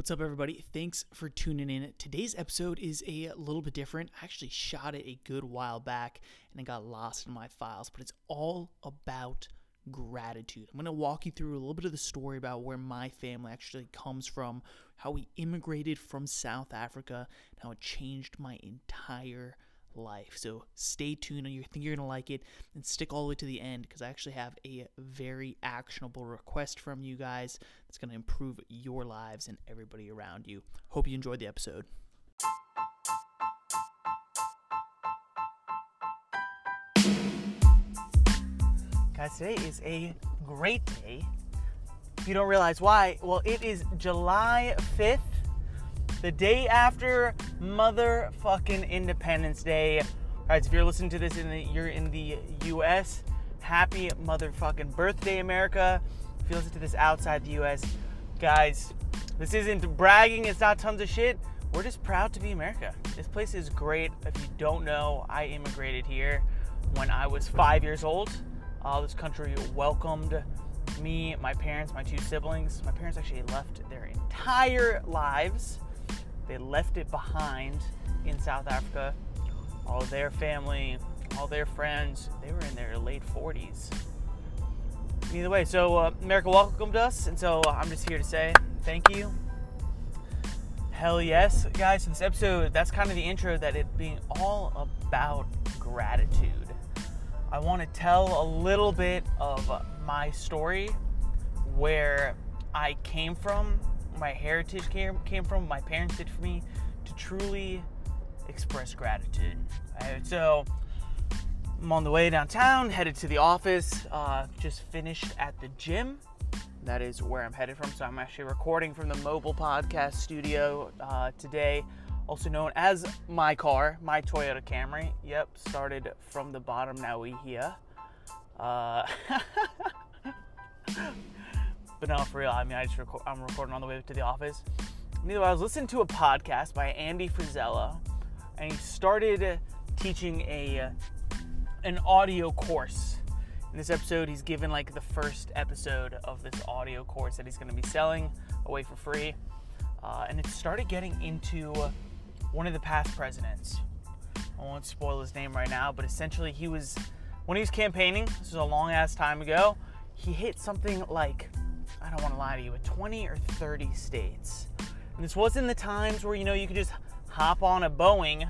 What's up, everybody? Thanks for tuning in. Today's episode is a little bit different. I actually shot it a good while back and it got lost in my files, but it's all about gratitude. I'm going to walk you through a little bit of the story about where my family actually comes from, how we immigrated from South Africa, and how it changed my entire life. So stay tuned. I think you're going to like it and stick all the way to the end because I actually have a very actionable request from you guys that's going to improve your lives and everybody around you. Hope you enjoyed the episode. Guys, today is a great day. If you don't realize why, well, it is July 5th the day after motherfucking Independence Day. All right, so if you're listening to this the you're in the U.S., happy motherfucking birthday, America. If you listen to this outside the U.S., guys, this isn't bragging. It's not tons of shit. We're just proud to be America. This place is great. If you don't know, I immigrated here when I was five years old. Uh, this country welcomed me, my parents, my two siblings. My parents actually left their entire lives they left it behind in South Africa. All their family, all their friends, they were in their late 40s. Either way, so uh, America welcomed us, and so I'm just here to say thank you. Hell yes, guys. So this episode, that's kind of the intro. That it being all about gratitude. I want to tell a little bit of my story, where I came from, my heritage came, came from, my parents did for me, to truly express gratitude. Right, so I'm on the way downtown, headed to the office, uh, just finished at the gym. That is where I'm headed from. So I'm actually recording from the mobile podcast studio uh, today, also known as my car, my Toyota Camry. Yep, started from the bottom, now we here. Uh, But no, for real, I mean, I just record, I'm recording on the way to the office. Anyway, I was listening to a podcast by Andy Frisella, and he started teaching a an audio course. In this episode, he's given like the first episode of this audio course that he's going to be selling away for free, uh, and it started getting into one of the past presidents. I won't spoil his name right now, but essentially, he was when he was campaigning. This was a long ass time ago. He hit something like I don't want to lie to you, 20 or 30 states. And this wasn't the times where, you know, you could just hop on a Boeing.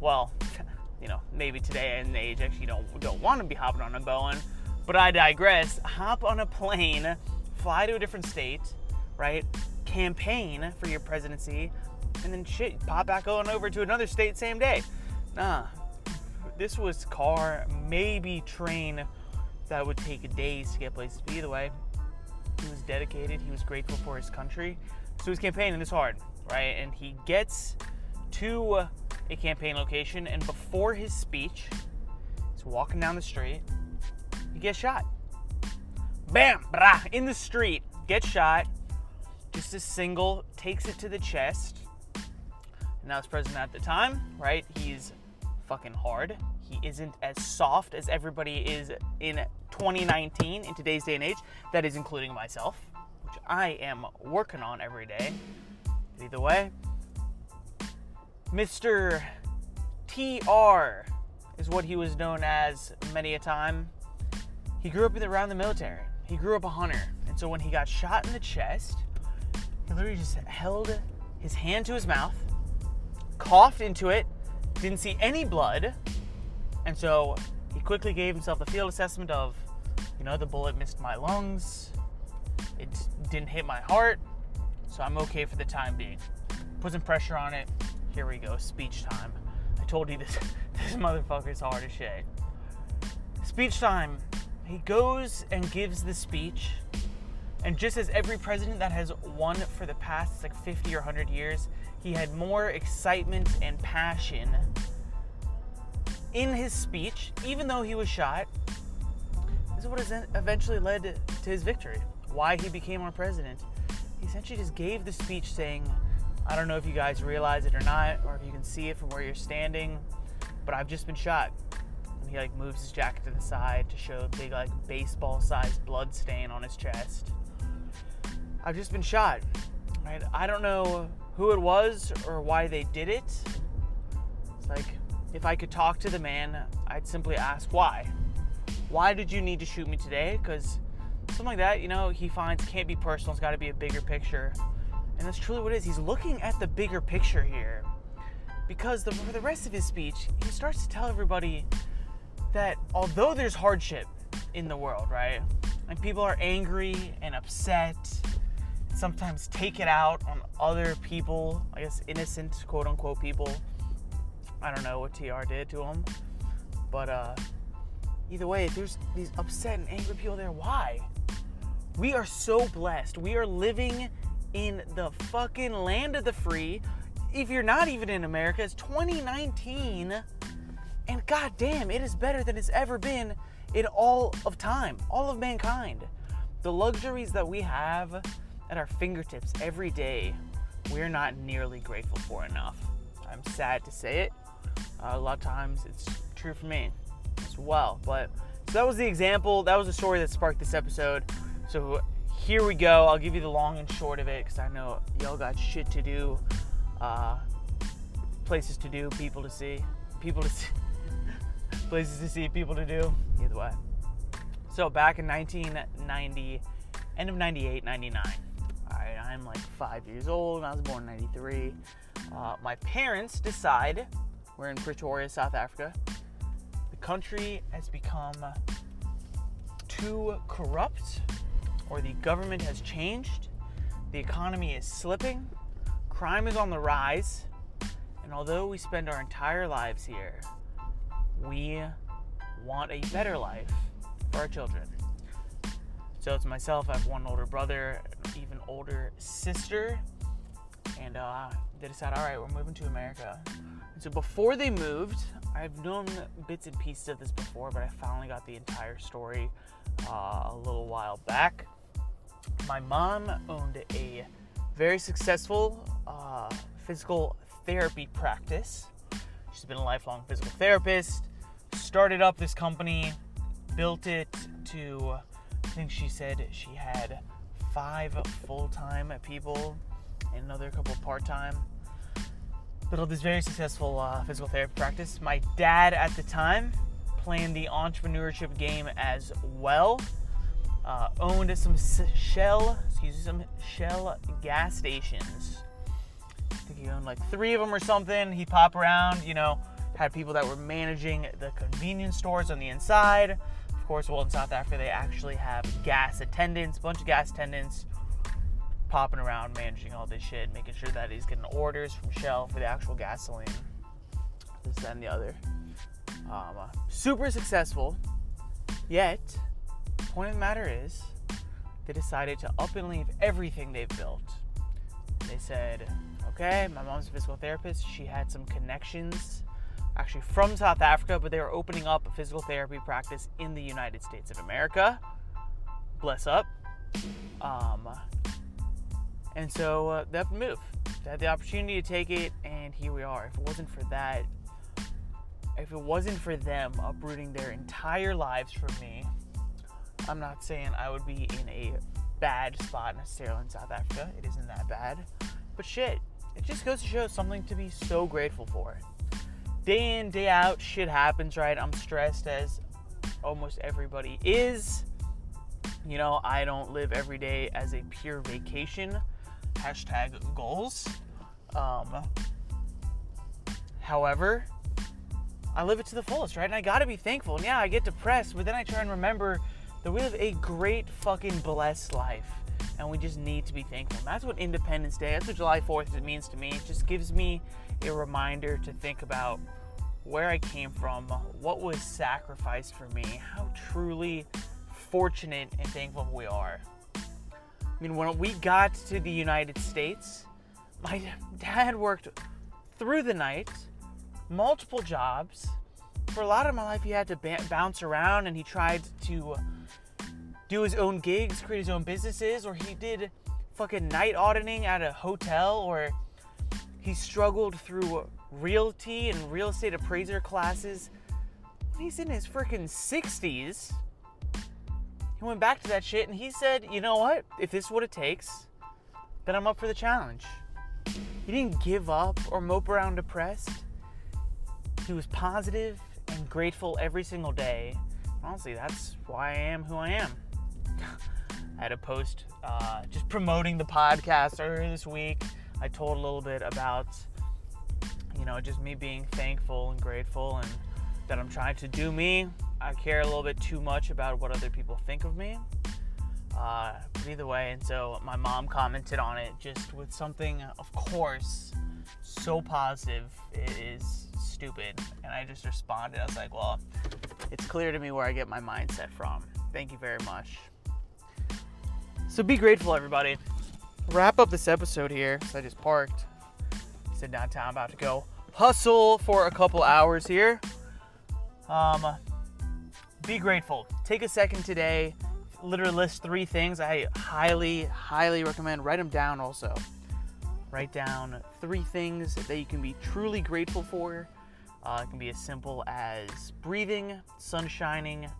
Well, you know, maybe today in the age, actually, you don't, don't want to be hopping on a Boeing. But I digress. Hop on a plane, fly to a different state, right? Campaign for your presidency, and then shit, pop back on over to another state same day. Nah, this was car, maybe train that would take days to get places. But either way, he was dedicated. He was grateful for his country. So he's campaigning this hard, right? And he gets to a campaign location, and before his speech, he's walking down the street. He gets shot. Bam, brah, in the street, gets shot. Just a single, takes it to the chest. And now, president at the time, right? He's fucking hard. He isn't as soft as everybody is in 2019 in today's day and age. That is including myself, which I am working on every day. Either way, Mr. TR is what he was known as many a time. He grew up around the military. He grew up a hunter. And so when he got shot in the chest, he literally just held his hand to his mouth, coughed into it, didn't see any blood, and so he quickly gave himself the field assessment of, you know, the bullet missed my lungs, it didn't hit my heart, so I'm okay for the time being. Put some pressure on it. Here we go, speech time. I told you this this motherfucker's hard as shit. Speech time. He goes and gives the speech. And just as every president that has won for the past like 50 or 100 years, he had more excitement and passion in his speech, even though he was shot, this is what eventually led to his victory. Why he became our president. He essentially just gave the speech saying, I don't know if you guys realize it or not, or if you can see it from where you're standing, but I've just been shot. And he like moves his jacket to the side to show a big like baseball sized blood stain on his chest. I've just been shot. Right? I don't know who it was or why they did it. It's like if I could talk to the man, I'd simply ask why. Why did you need to shoot me today? Because something like that, you know, he finds can't be personal. It's got to be a bigger picture, and that's truly what it is. He's looking at the bigger picture here, because the, for the rest of his speech, he starts to tell everybody that although there's hardship in the world, right, and people are angry and upset, sometimes take it out on other people, I guess innocent quote unquote people. I don't know what TR did to them, but uh either way, if there's these upset and angry people there, why? We are so blessed. We are living in the fucking land of the free. If you're not even in America, it's 2019. And goddamn, it is better than it's ever been in all of time, all of mankind. The luxuries that we have at our fingertips every day, we're not nearly grateful for enough. I'm sad to say it. Uh, a lot of times it's true for me as well. But so that was the example. That was the story that sparked this episode. So here we go. I'll give you the long and short of it because I know y'all got shit to do, uh, places to do, people to see, people to see, places to see, people to do. Either way. So back in 1990, end of 98, 99. I'm like five years old. I was born in 93. Uh, my parents decide we're in Pretoria, South Africa The country has become too corrupt or the government has changed, the economy is slipping, crime is on the rise, and although we spend our entire lives here, we want a better life for our children. So it's myself, I have one older brother, even older sister, and uh, they decided, all right, we're moving to America. And so before they moved, I've known bits and pieces of this before, but I finally got the entire story uh, a little while back. My mom owned a very successful uh, physical therapy practice. She's been a lifelong physical therapist, started up this company, built it to, I think she said she had five full time people and another couple part time built this very successful uh, physical therapy practice. My dad at the time playing the entrepreneurship game as well. Uh, owned some Shell, excuse me, some Shell gas stations. I think he owned like three of them or something. He'd pop around, you know, had people that were managing the convenience stores on the inside. Course, well in South Africa they actually have gas attendants, bunch of gas attendants popping around managing all this shit, making sure that he's getting orders from Shell for the actual gasoline, this, that, and the other. Um, uh, super successful, yet, point of the matter is, they decided to up and leave everything they've built. They said, okay, my mom's a physical therapist. She had some connections actually from South Africa, but they were opening up a physical therapy practice in the United States of America. Bless up. Um, and so uh, that move. They had the opportunity to take it, and here we are. If it wasn't for that, if it wasn't for them uprooting their entire lives for me, I'm not saying I would be in a bad spot necessarily in South Africa. It isn't that bad. But shit, it just goes to show something to be so grateful for. Day in, day out, shit happens, right? I'm stressed as almost everybody is. You know, I don't live every day as a pure vacation hashtag goals. Um, however, I live it to the fullest, right? And I gotta be thankful. And yeah, I get depressed, but then I try and remember that we live a great fucking blessed life. And we just need to be thankful. That's what Independence Day, that's what July 4th means to me. It just gives me a reminder to think about where I came from, what was sacrificed for me, how truly fortunate and thankful we are. I mean, when we got to the United States, my dad worked through the night, multiple jobs. For a lot of my life, he had to bounce around and he tried to do his own gigs, create his own businesses, or he did fucking night auditing at a hotel, or he struggled through realty and real estate appraiser classes. He's in his freaking 60s he went back to that shit and he said, you know what? If this is what it takes, then I'm up for the challenge. He didn't give up or mope around depressed. He was positive and grateful every single day. Honestly, that's why I am who I am. I had a post uh, just promoting the podcast earlier this week. I told a little bit about, you know, just me being thankful and grateful and that I'm trying to do me. I care a little bit too much about what other people think of me. Uh, but either way, and so my mom commented on it just with something, of course, so positive. It is stupid. And I just responded. I was like, well, it's clear to me where I get my mindset from. Thank you very much. So be grateful, everybody. Wrap up this episode here. So I just parked. Sit downtown, about to go hustle for a couple hours here. Um, be grateful. Take a second today. Literally list three things I highly, highly recommend. Write them down also. Write down three things that you can be truly grateful for. Uh, it can be as simple as breathing, sun shining,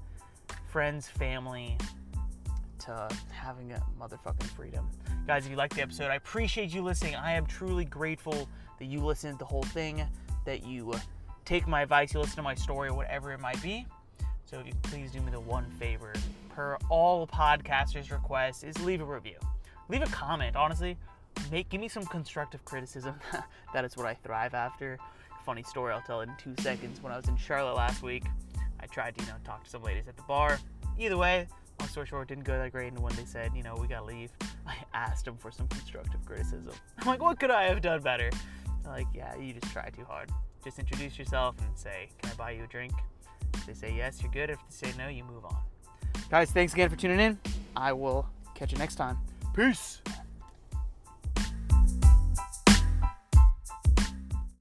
friends, family, to having a motherfucking freedom. Guys, if you liked the episode, I appreciate you listening. I am truly grateful that you listened to the whole thing, that you take my advice, you listen to my story, whatever it might be. So if you please do me the one favor, per all podcasters' requests, is leave a review. Leave a comment, honestly. Make give me some constructive criticism. that is what I thrive after. Funny story I'll tell in two seconds. When I was in Charlotte last week, I tried to, you know, talk to some ladies at the bar. Either way, story short, didn't go that great. And when they said, you know, we gotta leave, I asked them for some constructive criticism. I'm like, what could I have done better? They're like, yeah, you just try too hard. Just introduce yourself and say, can I buy you a drink? If they say yes, you're good. If they say no, you move on. Guys, thanks again for tuning in. I will catch you next time. Peace.